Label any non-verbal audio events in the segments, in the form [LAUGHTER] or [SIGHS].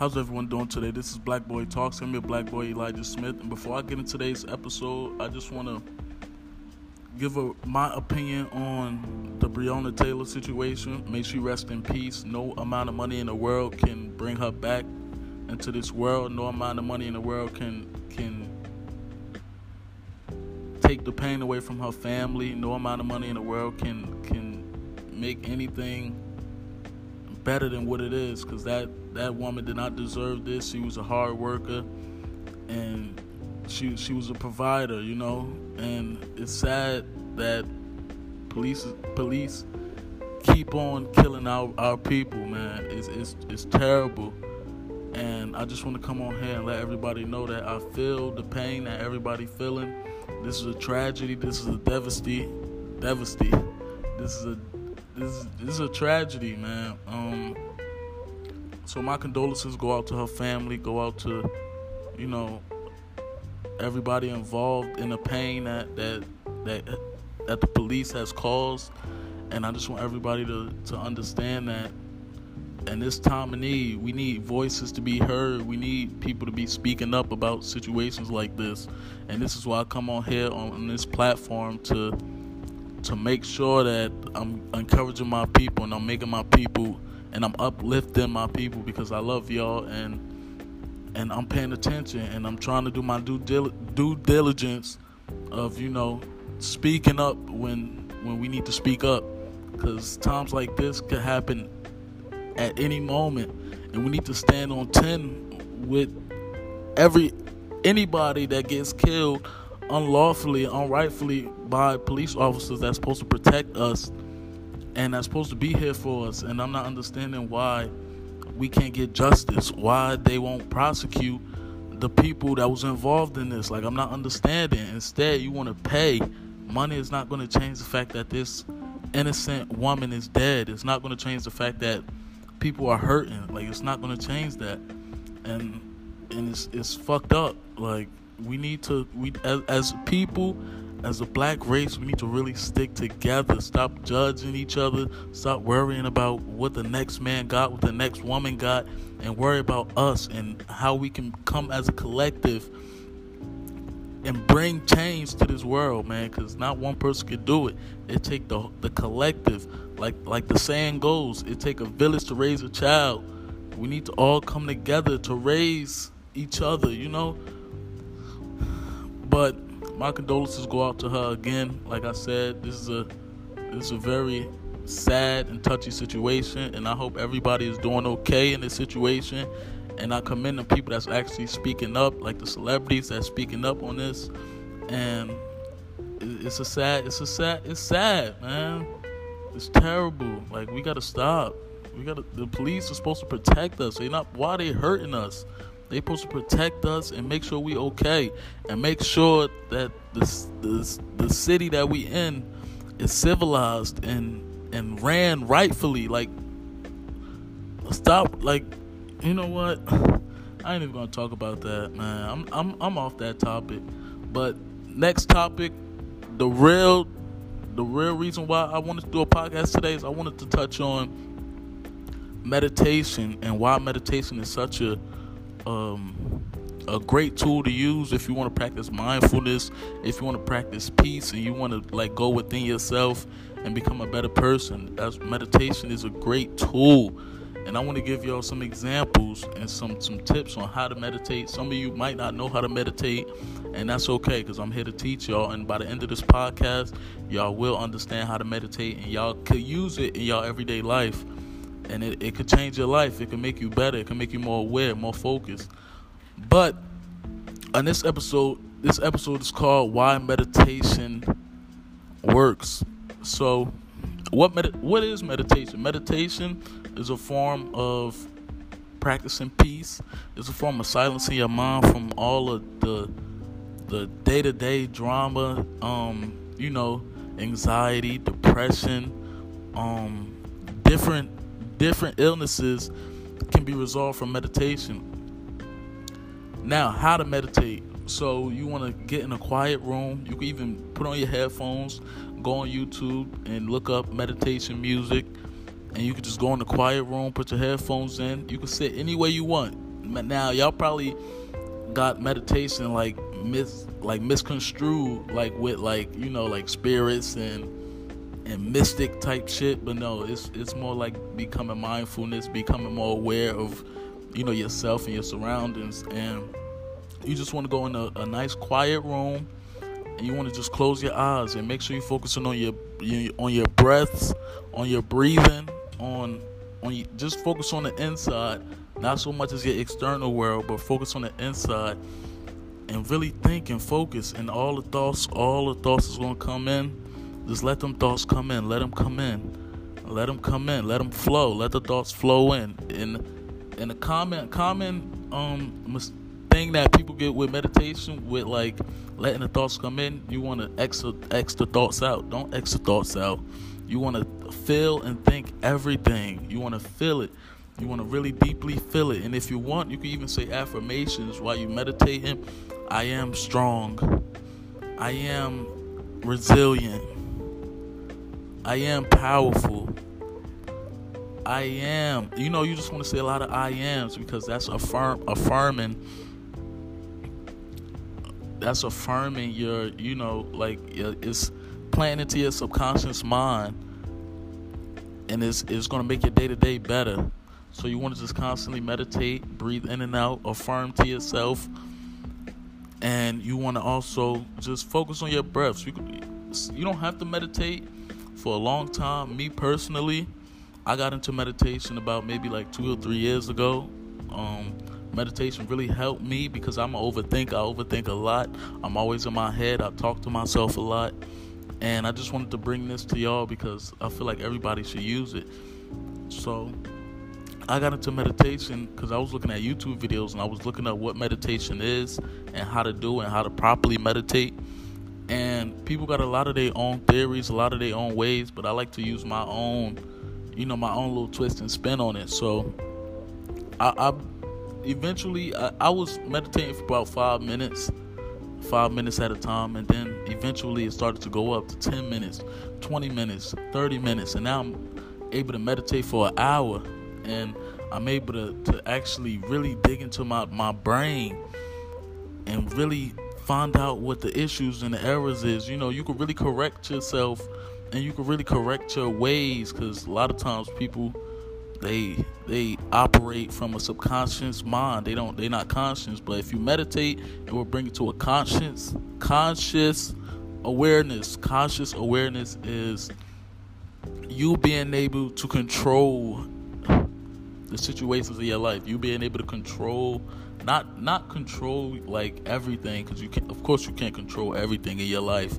How's everyone doing today? This is Black Boy Talks. I'm your Black Boy Elija Smith. And before I get into today's episode, I just want to give a, my opinion on the Breonna Taylor situation. May she rest in peace. No amount of money in the world can bring her back into this world. No amount of money in the world can can take the pain away from her family. No amount of money in the world can can make anything better than what it is because that that woman did not deserve this. She was a hard worker and she she was a provider you know? And it's sad that police police keep on killing our, our people man. It's, it's it's terrible. And I just want to come on here and let everybody know that I feel the pain that everybody feeling. This is a tragedy. This is a devastating devastating this is a this is, this is a tragedy, man. Um, so my condolences go out to her family, go out to, you know, everybody involved in the pain that that that that the police has caused, and I just want everybody to to understand that. In this time of need, we need voices to be heard. We need people to be speaking up about situations like this, and this is why I come on here on this platform to to make sure that I'm encouraging my people and I'm making my people and I'm uplifting my people because I love y'all and and I'm paying attention and I'm trying to do my due dil- due diligence of you know speaking up when when we need to speak up. Because times like this could happen at any moment and we need to stand on 10 with every anybody that gets killed unlawfully, unrightfully by police officers that's supposed to protect us and that's supposed to be here for us. And I'm not understanding why we can't get justice, why they won't prosecute the people that was involved in this. Like I'm not understanding. Instead, you want to pay. Money is not going to change the fact that this innocent woman is dead. It's not going to change the fact that people are hurting. Like it's not going to change that. And and it's it's fucked up. Like we need to we as, as people as a black race we need to really stick together. Stop judging each other. Stop worrying about what the next man got what the next woman got and worry about us and how we can come as a collective and bring change to this world man because not one person can do it. It take the the collective. Like like the saying goes it take a village to raise a child. We need to all come together to raise each other you know my condolences go out to her again. Like I said, this is a this is a very sad and touchy situation, and I hope everybody is doing okay in this situation. And I commend the people that's actually speaking up, like the celebrities that's speaking up on this. And it's a sad, it's a sad, it's sad, man. It's terrible. Like we gotta stop. We gotta. The police are supposed to protect us. They not. Why they hurting us? They supposed to protect us and make sure we okay, and make sure that the the, the city that we in is civilized and and ran rightfully. Like, stop. Like, you know what? [SIGHS] I ain't even gonna talk about that, man. I'm I'm I'm off that topic. But next topic, the real the real reason why I wanted to do a podcast today is I wanted to touch on meditation and why meditation is such a um, a great tool to use if you want to practice mindfulness, if you want to practice peace, and you want to like go within yourself and become a better person. As meditation is a great tool, and I want to give y'all some examples and some some tips on how to meditate. Some of you might not know how to meditate, and that's okay because I'm here to teach y'all. And by the end of this podcast, y'all will understand how to meditate, and y'all could use it in y'all everyday life and it, it could change your life. It can make you better. It can make you more aware, more focused. But on this episode, this episode is called "Why Meditation Works." So, what med- what is meditation? Meditation is a form of practicing peace. It's a form of silencing your mind from all of the the day to day drama. Um, you know, anxiety, depression, um, different different illnesses can be resolved from meditation. Now, how to meditate. So, you want to get in a quiet room. You can even put on your headphones, go on YouTube, and look up meditation music. And you can just go in the quiet room, put your headphones in. You can sit any way you want. now y'all probably got meditation like mis like misconstrued like with like you know like spirits and and mystic type shit but no it's it's more like becoming mindfulness becoming more aware of you know yourself and your surroundings. And you just want to go in a, a nice quiet room and you want to just close your eyes and make sure you're focusing on your, your on your breaths on your breathing on on you, just focus on the inside. Not so much as your external world but focus on the inside and really think and focus. And all the thoughts all the thoughts is going to come in just let them thoughts come in let them come in. Let them come in let them flow let the thoughts flow in. And and the common common um thing that people get with meditation with like letting the thoughts come in you want to extra extra thoughts out. Don't extra thoughts out. You want to feel and think everything. You want to feel it. You want to really deeply feel it. And if you want you can even say affirmations while you meditating i am strong. I am resilient i am powerful I am. You know, you just want to say a lot of I ams because that's affirm affirming. That's affirming your, you know, like it's planting into your subconscious mind, and it's it's gonna make your day to day better. So you want to just constantly meditate, breathe in and out, affirm to yourself, and you want to also just focus on your breaths. You, you don't have to meditate for a long time. Me personally I got into meditation about maybe like two or three years ago. Um, meditation really helped me because I'm an overthinker. I overthink a lot. I'm always in my head. I talk to myself a lot. And I just wanted to bring this to y'all because I feel like everybody should use it. So I got into meditation because I was looking at YouTube videos and I was looking at what meditation is and how to do and how to properly meditate. And people got a lot of their own theories, a lot of their own ways, but I like to use my own you know, my own little twist and spin on it. So I, I eventually I, I, was meditating for about five minutes, five minutes at a time, and then eventually it started to go up to ten minutes, twenty minutes, thirty minutes, and now I'm able to meditate for an hour, and I'm able to, to actually really dig into my, my brain and really find out what the issues and the errors is. You know, you can really correct yourself and you can really correct your ways because a lot of times people they they operate from a subconscious mind they don't they're not conscious but if you meditate it will bring you to a conscious conscious awareness conscious awareness is you being able to control the situations of your life you being able to control not not control like everything because you can of course you can't control everything in your life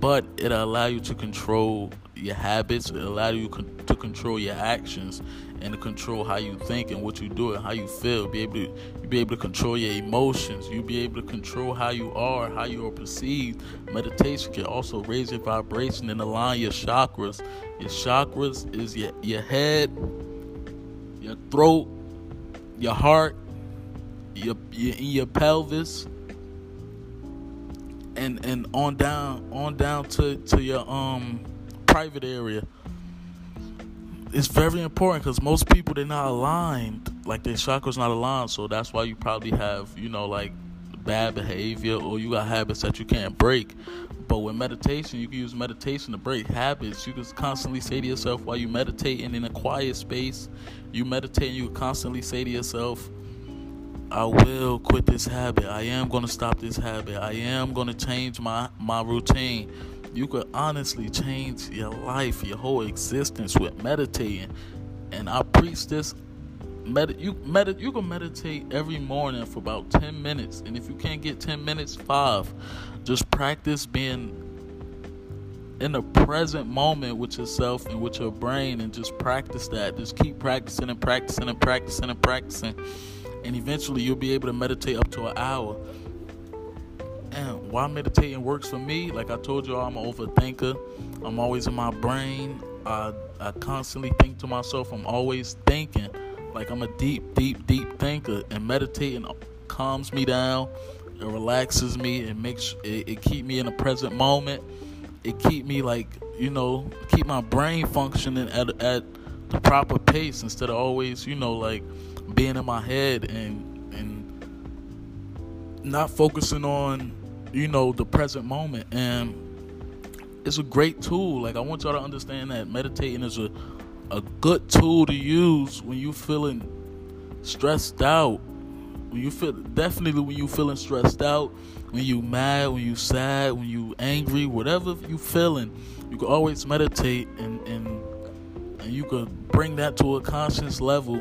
but it allow you to control your habits it allow you con- to control your actions and to control how you think and what you do and how you feel be able to you be able to control your emotions you be able to control how you are how you are perceived. Meditation can also raise your vibration and align your chakras. Your chakras is your your head your throat your heart your, your in your pelvis and and on down on down to to your um private area. It's very important because most people they're not aligned. Like their chakras not aligned so that's why you probably have you know like bad behavior or you got habits that you can't break but with meditation you can use meditation to break habits you can constantly say to yourself while you meditating in a quiet space you meditate and you constantly say to yourself I will quit this habit. I am going to stop this habit. I am going to change my, my routine. You could honestly change your life, your whole existence with meditating. And I preach this. Med- you med- you can meditate every morning for about 10 minutes. And if you can't get 10 minutes, 5. Just practice being in the present moment with yourself and with your brain and just practice that. Just keep practicing and practicing and practicing and practicing and eventually you'll be able to meditate up to an hour. And why meditating works for me, like I told you, I'm an overthinker. I'm always in my brain. I I constantly think to myself. I'm always thinking. Like I'm a deep, deep, deep thinker. And meditating calms me down. It relaxes me. It makes it, it keep me in the present moment. It keep me like you know keep my brain functioning at at the proper pace instead of always you know like being in my head and not focusing on, you know, the present moment. And it's a great tool. Like I want y'all to understand that meditating is a a good tool to use when you feeling stressed out. When you feel definitely when you feeling stressed out, when you mad, when you sad, when you angry, whatever you feeling, you can always meditate and and and you could bring that to a conscious level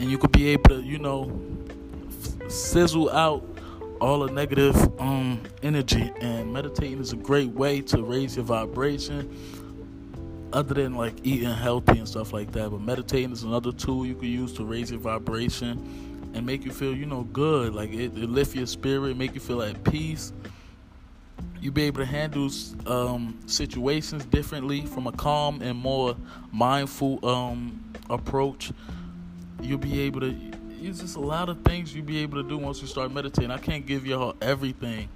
and you could be able to, you know, f- sizzle out all the negative um, energy. And meditating is a great way to raise your vibration, other than like eating healthy and stuff like that. But meditating is another tool you can use to raise your vibration and make you feel, you know, good. Like it, it lift your spirit, make you feel at peace. You be able to handle um, situations differently from a calm and more mindful um, approach. You'll be able to it's just a lot of things you'll be able to do once you start meditating. I can't give y'all everything.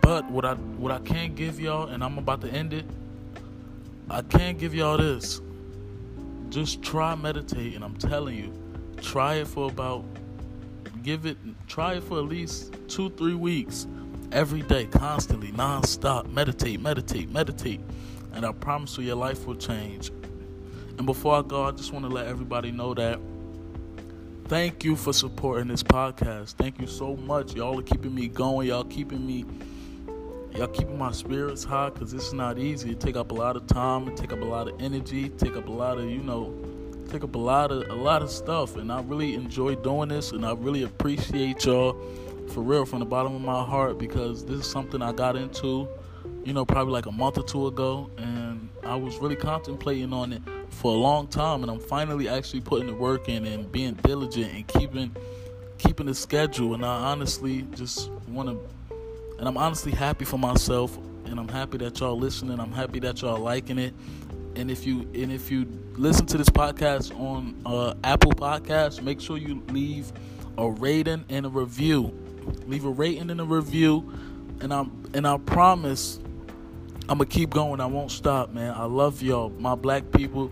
But what I what I can give y'all, and I'm about to end it, I can't give y'all this. Just try meditating. I'm telling you. Try it for about give it try it for at least two, three weeks. Every day, constantly, non-stop. Meditate, meditate, meditate. And I promise you your life will change. And before I go, I just want to let everybody know that thank you for supporting this podcast. Thank you so much. Y'all are keeping me going. Y'all keeping me y'all keeping my spirits high because it's not easy. It take up a lot of time, it take up a lot of energy, take up a lot of, you know, take up a lot of a lot of stuff. And I really enjoy doing this and I really appreciate y'all for real from the bottom of my heart because this is something I got into, you know, probably like a month or two ago and I was really contemplating on it for a long time, and I'm finally actually putting the work in and being diligent and keeping keeping the schedule. And I honestly just want to, and I'm honestly happy for myself, and I'm happy that y'all listening. I'm happy that y'all liking it. And if you and if you listen to this podcast on uh, Apple Podcasts, make sure you leave a rating and a review. Leave a rating and a review, and I'm and I promise I'm gonna keep going. I won't stop, man. I love y'all, my black people.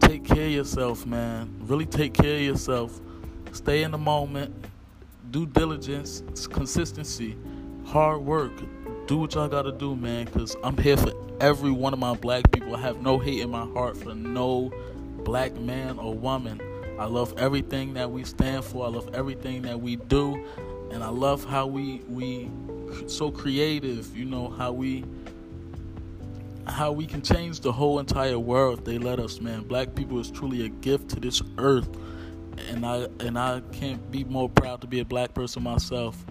Take care of yourself, man. Really take care of yourself. Stay in the moment. Due diligence, consistency, hard work. Do what y'all gotta do, man. Cause I'm here for every one of my black people. I have no hate in my heart for no black man or woman. I love everything that we stand for. I love everything that we do, and I love how we we so creative. You know how we how we can change the whole entire world if they let us, man. Black people is truly a gift to this earth. And I and I can't be more proud to be a black person myself.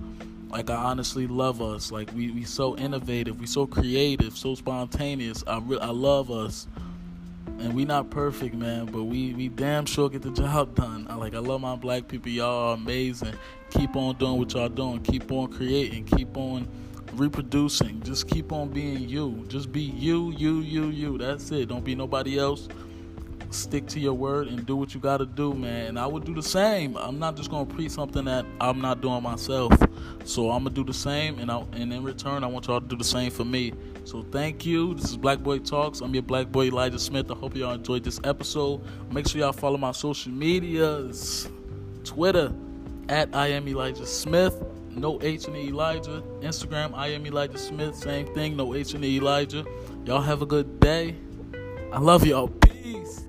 Like I honestly love us. Like we we so innovative, we so creative, so spontaneous. I re- I love us. And we not perfect, man, but we we damn sure get the job [LAUGHS] done. I like I love my black people. Y'all are amazing. Keep on doing what y'all doing. Keep on creating. Keep on reproducing. Just keep on being you. Just be you, you, you, you. That's it. Don't be nobody else. Stick to your word and do what you got to do, man. And I would do the same. I'm not just gonna preach something that I'm not doing myself. So I'm gonna do the same, and I, and in return, I want y'all to do the same for me. So thank you. This is Black Boy Talks. I'm your Black Boy Elija Smith. I hope y'all enjoyed this episode. Make sure y'all follow my social medias, Twitter at I am Elija Smith no H in the Elija. Instagram, I am Elija Smith, same thing, no H in the Elija. Y'all have a good day. I love y'all. Peace.